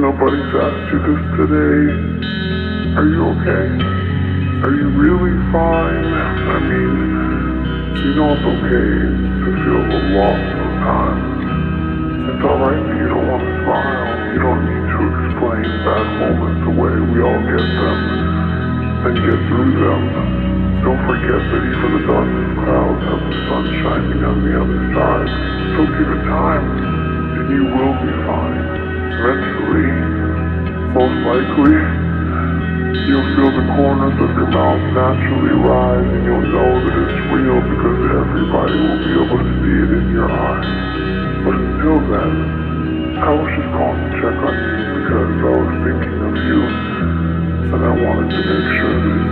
nobody's asked you this today, are you okay? Are you really fine? I mean, you know it's okay to feel a loss sometimes. It's alright that you don't want to smile. You don't need to explain bad moments away. We all get them and get through them. Don't forget that even the darkest clouds have the sun shining on the other side. So give it time, you will be fine. Mentally, most likely, you'll feel the corners of your mouth naturally rise and you'll know that it's real because everybody will be able to see it in your eyes. But until then, I was just calling to check on you because I was thinking of you and I wanted to make sure that